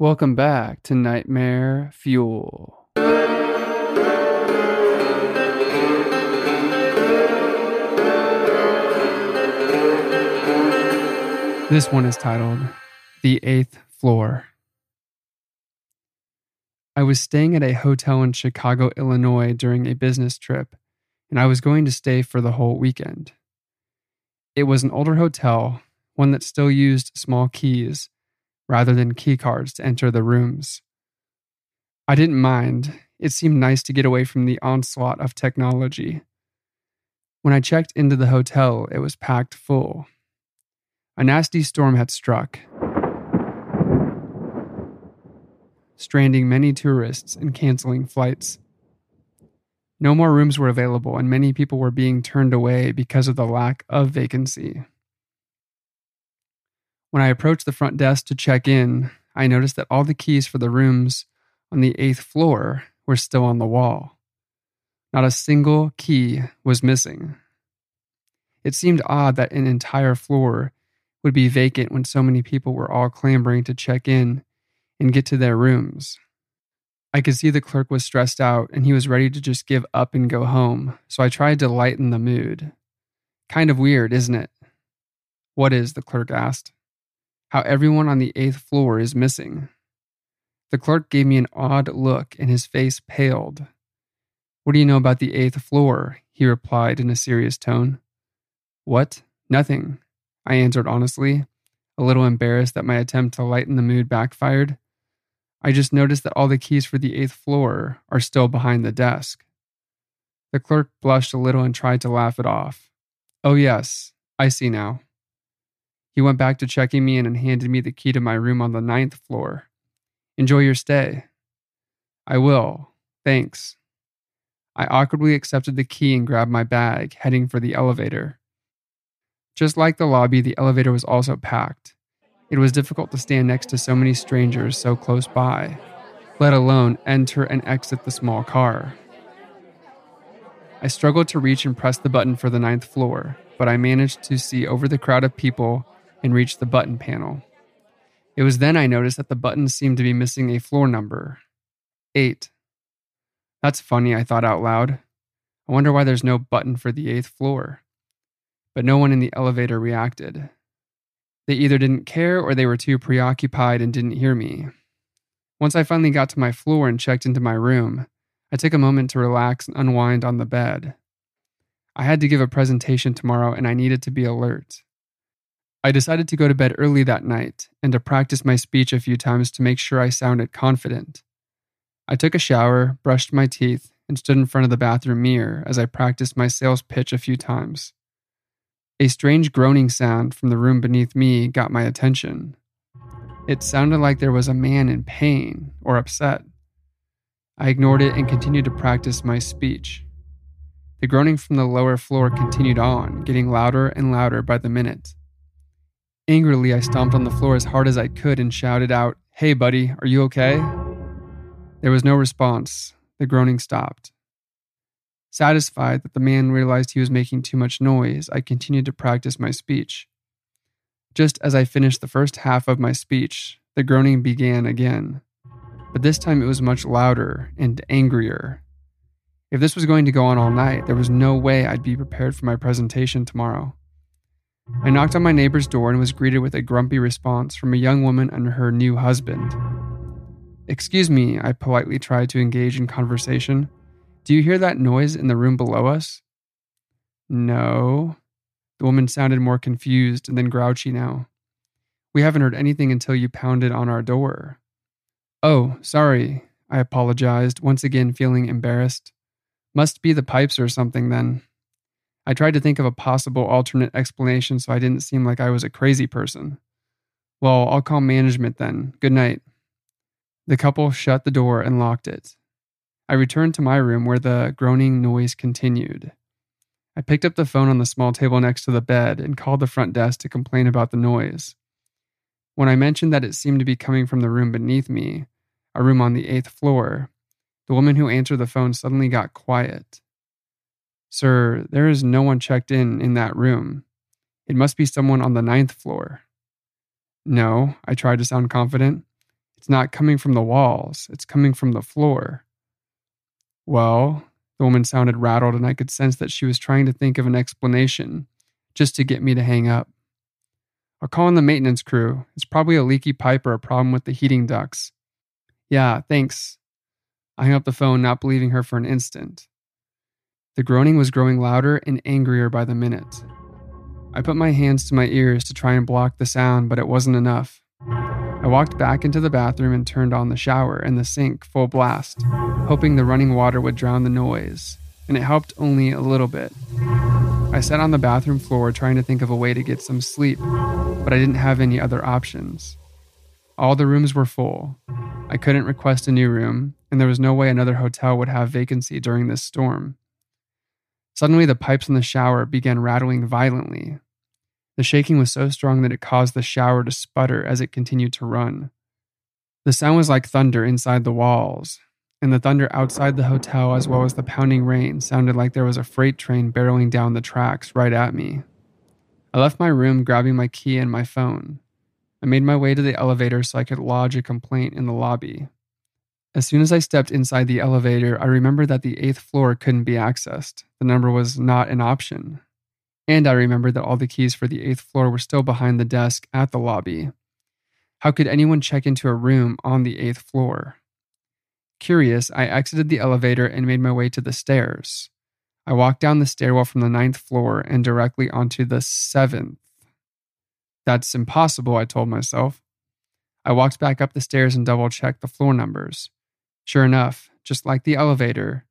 Welcome back to Nightmare Fuel. This one is titled The Eighth Floor. I was staying at a hotel in Chicago, Illinois during a business trip, and I was going to stay for the whole weekend. It was an older hotel, one that still used small keys rather than key cards to enter the rooms. I didn't mind. It seemed nice to get away from the onslaught of technology. When I checked into the hotel, it was packed full. A nasty storm had struck, stranding many tourists and canceling flights. No more rooms were available, and many people were being turned away because of the lack of vacancy. When I approached the front desk to check in, I noticed that all the keys for the rooms on the eighth floor were still on the wall. Not a single key was missing. It seemed odd that an entire floor would be vacant when so many people were all clambering to check in and get to their rooms. I could see the clerk was stressed out and he was ready to just give up and go home, so I tried to lighten the mood. Kind of weird, isn't it? What is? the clerk asked. How everyone on the eighth floor is missing. The clerk gave me an odd look and his face paled. What do you know about the eighth floor? he replied in a serious tone. What? Nothing, I answered honestly, a little embarrassed that my attempt to lighten the mood backfired. I just noticed that all the keys for the eighth floor are still behind the desk. The clerk blushed a little and tried to laugh it off. Oh, yes, I see now. He went back to checking me in and handed me the key to my room on the ninth floor. Enjoy your stay. I will. Thanks. I awkwardly accepted the key and grabbed my bag, heading for the elevator. Just like the lobby, the elevator was also packed. It was difficult to stand next to so many strangers so close by, let alone enter and exit the small car. I struggled to reach and press the button for the ninth floor, but I managed to see over the crowd of people and reached the button panel. It was then I noticed that the button seemed to be missing a floor number 8. That's funny, I thought out loud. I wonder why there's no button for the eighth floor. But no one in the elevator reacted. They either didn't care or they were too preoccupied and didn't hear me. Once I finally got to my floor and checked into my room, I took a moment to relax and unwind on the bed. I had to give a presentation tomorrow and I needed to be alert. I decided to go to bed early that night and to practice my speech a few times to make sure I sounded confident. I took a shower, brushed my teeth, and stood in front of the bathroom mirror as I practiced my sales pitch a few times. A strange groaning sound from the room beneath me got my attention. It sounded like there was a man in pain or upset. I ignored it and continued to practice my speech. The groaning from the lower floor continued on, getting louder and louder by the minute. Angrily, I stomped on the floor as hard as I could and shouted out, Hey, buddy, are you okay? There was no response. The groaning stopped. Satisfied that the man realized he was making too much noise, I continued to practice my speech. Just as I finished the first half of my speech, the groaning began again. But this time it was much louder and angrier. If this was going to go on all night, there was no way I'd be prepared for my presentation tomorrow. I knocked on my neighbor's door and was greeted with a grumpy response from a young woman and her new husband. Excuse me, I politely tried to engage in conversation. Do you hear that noise in the room below us? No. The woman sounded more confused and then grouchy now. We haven't heard anything until you pounded on our door. Oh, sorry, I apologized, once again feeling embarrassed. Must be the pipes or something then. I tried to think of a possible alternate explanation so I didn't seem like I was a crazy person. Well, I'll call management then. Good night. The couple shut the door and locked it. I returned to my room where the groaning noise continued. I picked up the phone on the small table next to the bed and called the front desk to complain about the noise. When I mentioned that it seemed to be coming from the room beneath me, a room on the eighth floor, the woman who answered the phone suddenly got quiet. Sir, there is no one checked in in that room. It must be someone on the ninth floor. No, I tried to sound confident. It's not coming from the walls, it's coming from the floor. Well, the woman sounded rattled, and I could sense that she was trying to think of an explanation just to get me to hang up. I'll call in the maintenance crew. It's probably a leaky pipe or a problem with the heating ducts. Yeah, thanks. I hung up the phone, not believing her for an instant. The groaning was growing louder and angrier by the minute. I put my hands to my ears to try and block the sound, but it wasn't enough. I walked back into the bathroom and turned on the shower and the sink full blast, hoping the running water would drown the noise, and it helped only a little bit. I sat on the bathroom floor trying to think of a way to get some sleep, but I didn't have any other options. All the rooms were full. I couldn't request a new room, and there was no way another hotel would have vacancy during this storm. Suddenly, the pipes in the shower began rattling violently. The shaking was so strong that it caused the shower to sputter as it continued to run. The sound was like thunder inside the walls, and the thunder outside the hotel, as well as the pounding rain, sounded like there was a freight train barreling down the tracks right at me. I left my room grabbing my key and my phone. I made my way to the elevator so I could lodge a complaint in the lobby. As soon as I stepped inside the elevator, I remembered that the eighth floor couldn't be accessed. The number was not an option. And I remembered that all the keys for the eighth floor were still behind the desk at the lobby. How could anyone check into a room on the eighth floor? Curious, I exited the elevator and made my way to the stairs. I walked down the stairwell from the ninth floor and directly onto the seventh. That's impossible, I told myself. I walked back up the stairs and double checked the floor numbers. Sure enough, just like the elevator,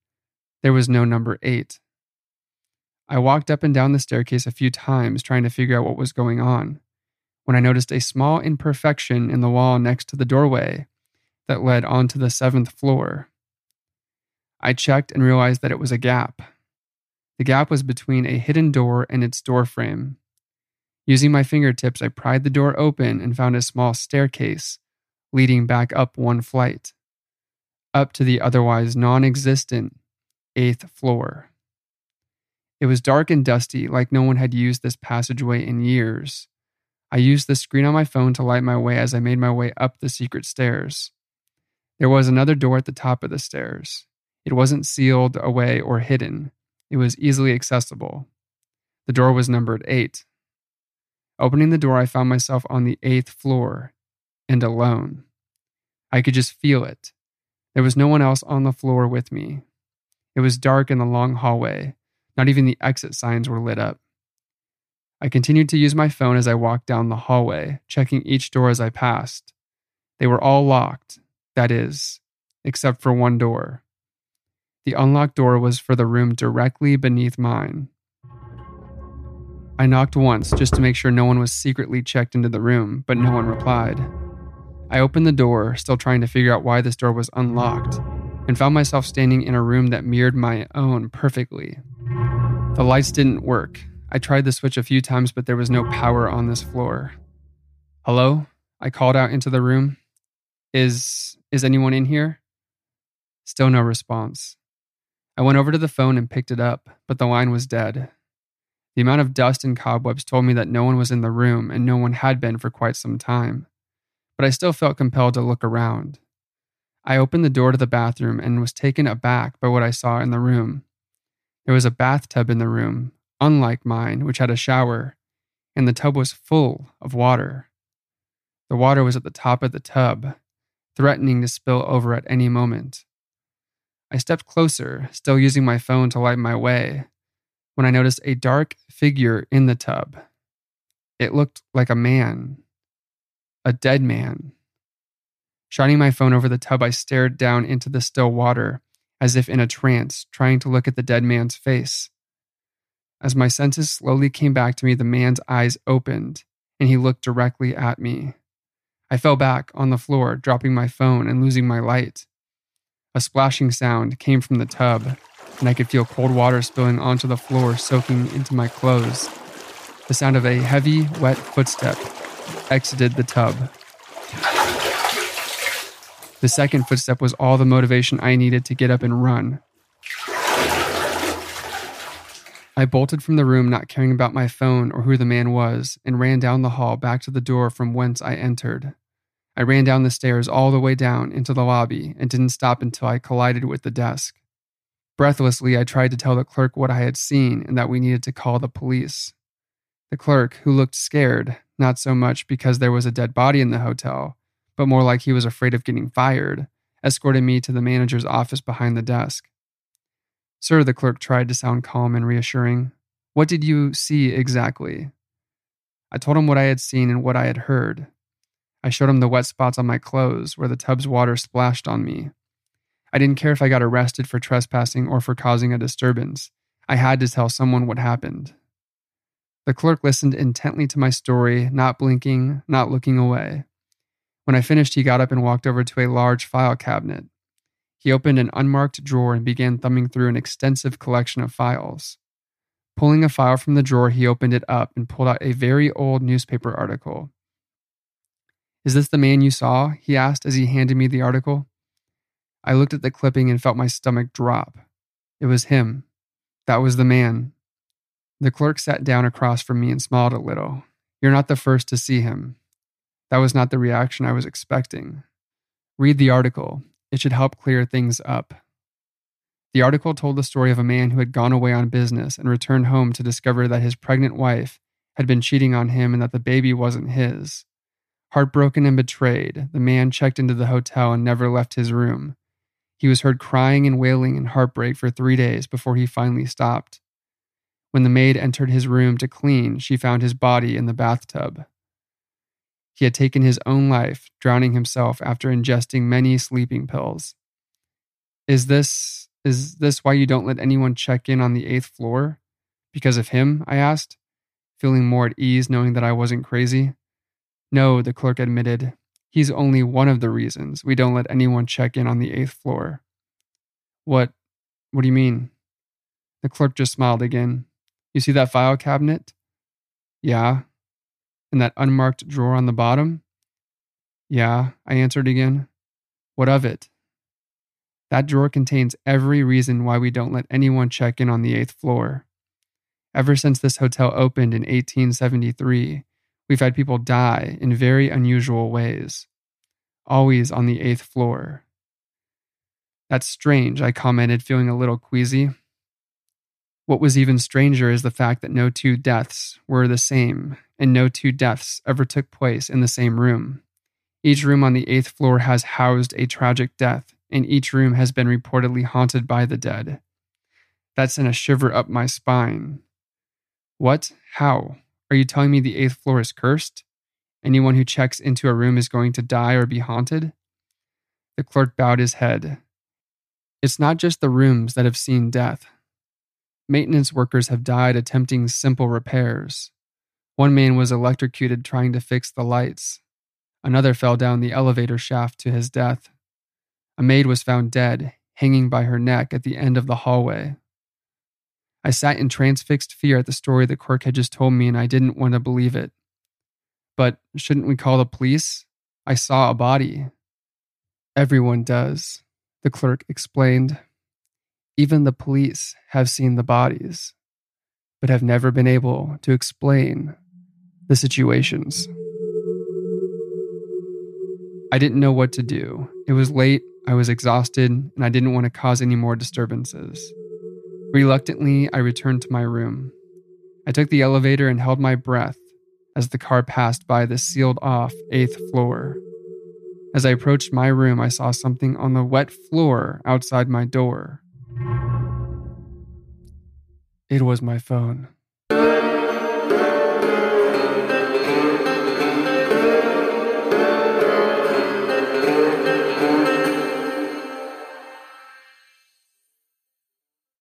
there was no number eight. I walked up and down the staircase a few times trying to figure out what was going on when I noticed a small imperfection in the wall next to the doorway that led onto the seventh floor. I checked and realized that it was a gap. The gap was between a hidden door and its door frame. Using my fingertips, I pried the door open and found a small staircase leading back up one flight up to the otherwise non existent eighth floor. It was dark and dusty, like no one had used this passageway in years. I used the screen on my phone to light my way as I made my way up the secret stairs. There was another door at the top of the stairs. It wasn't sealed away or hidden, it was easily accessible. The door was numbered 8. Opening the door, I found myself on the eighth floor and alone. I could just feel it there was no one else on the floor with me. It was dark in the long hallway. Not even the exit signs were lit up. I continued to use my phone as I walked down the hallway, checking each door as I passed. They were all locked, that is, except for one door. The unlocked door was for the room directly beneath mine. I knocked once just to make sure no one was secretly checked into the room, but no one replied. I opened the door, still trying to figure out why this door was unlocked, and found myself standing in a room that mirrored my own perfectly. The lights didn't work. I tried the switch a few times, but there was no power on this floor. Hello? I called out into the room. Is is anyone in here? Still no response. I went over to the phone and picked it up, but the line was dead. The amount of dust and cobwebs told me that no one was in the room and no one had been for quite some time but I still felt compelled to look around. I opened the door to the bathroom and was taken aback by what I saw in the room. There was a bathtub in the room, unlike mine, which had a shower, and the tub was full of water. The water was at the top of the tub, threatening to spill over at any moment. I stepped closer, still using my phone to light my way, when I noticed a dark figure in the tub. It looked like a man, a dead man. Shining my phone over the tub, I stared down into the still water, as if in a trance, trying to look at the dead man's face. As my senses slowly came back to me, the man's eyes opened, and he looked directly at me. I fell back on the floor, dropping my phone and losing my light. A splashing sound came from the tub, and I could feel cold water spilling onto the floor, soaking into my clothes. The sound of a heavy, wet footstep exited the tub. The second footstep was all the motivation I needed to get up and run. I bolted from the room, not caring about my phone or who the man was, and ran down the hall back to the door from whence I entered. I ran down the stairs all the way down into the lobby and didn't stop until I collided with the desk. Breathlessly, I tried to tell the clerk what I had seen and that we needed to call the police. The clerk, who looked scared, not so much because there was a dead body in the hotel, but more like he was afraid of getting fired, escorted me to the manager's office behind the desk. Sir, the clerk tried to sound calm and reassuring. What did you see exactly? I told him what I had seen and what I had heard. I showed him the wet spots on my clothes where the tub's water splashed on me. I didn't care if I got arrested for trespassing or for causing a disturbance. I had to tell someone what happened. The clerk listened intently to my story, not blinking, not looking away. When I finished, he got up and walked over to a large file cabinet. He opened an unmarked drawer and began thumbing through an extensive collection of files. Pulling a file from the drawer, he opened it up and pulled out a very old newspaper article. Is this the man you saw? he asked as he handed me the article. I looked at the clipping and felt my stomach drop. It was him. That was the man. The clerk sat down across from me and smiled a little. You're not the first to see him. That was not the reaction I was expecting. Read the article. It should help clear things up. The article told the story of a man who had gone away on business and returned home to discover that his pregnant wife had been cheating on him and that the baby wasn't his. Heartbroken and betrayed, the man checked into the hotel and never left his room. He was heard crying and wailing in heartbreak for three days before he finally stopped. When the maid entered his room to clean, she found his body in the bathtub. He had taken his own life, drowning himself after ingesting many sleeping pills. Is this is this why you don't let anyone check in on the eighth floor? Because of him? I asked, feeling more at ease knowing that I wasn't crazy. No, the clerk admitted. He's only one of the reasons we don't let anyone check in on the eighth floor. What what do you mean? The clerk just smiled again. You see that file cabinet? Yeah. And that unmarked drawer on the bottom? Yeah, I answered again. What of it? That drawer contains every reason why we don't let anyone check in on the eighth floor. Ever since this hotel opened in 1873, we've had people die in very unusual ways, always on the eighth floor. That's strange, I commented, feeling a little queasy. What was even stranger is the fact that no two deaths were the same, and no two deaths ever took place in the same room. Each room on the eighth floor has housed a tragic death, and each room has been reportedly haunted by the dead. That sent a shiver up my spine. What? How? Are you telling me the eighth floor is cursed? Anyone who checks into a room is going to die or be haunted? The clerk bowed his head. It's not just the rooms that have seen death. Maintenance workers have died attempting simple repairs. One man was electrocuted trying to fix the lights. Another fell down the elevator shaft to his death. A maid was found dead, hanging by her neck at the end of the hallway. I sat in transfixed fear at the story that Quirk had just told me, and I didn't want to believe it. But shouldn't we call the police? I saw a body. Everyone does, the clerk explained. Even the police have seen the bodies, but have never been able to explain the situations. I didn't know what to do. It was late I was exhausted and I didn't want to cause any more disturbances. Reluctantly, I returned to my room. I took the elevator and held my breath as the car passed by the sealed off eighth floor. As I approached my room, I saw something on the wet floor outside my door. It was my phone.